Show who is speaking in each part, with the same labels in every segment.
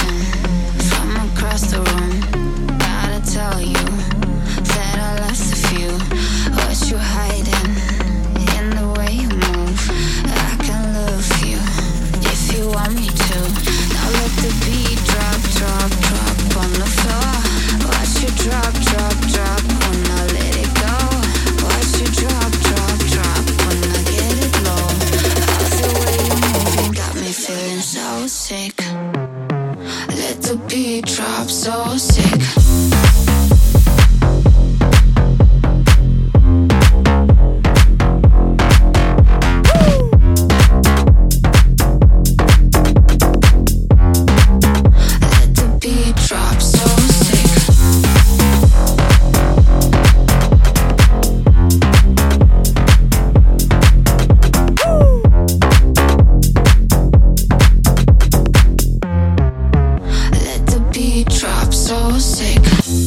Speaker 1: time. Drop so sick. So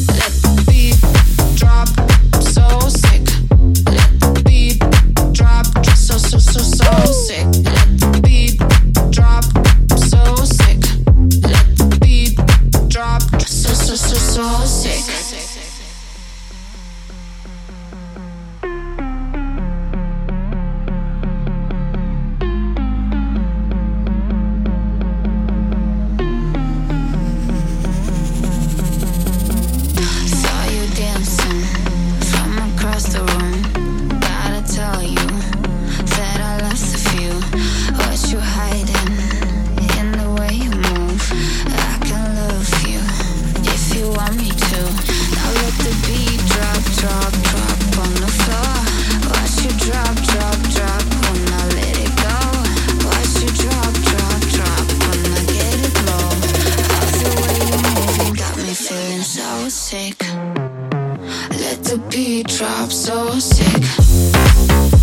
Speaker 1: the beat drops so sick.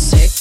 Speaker 1: sick.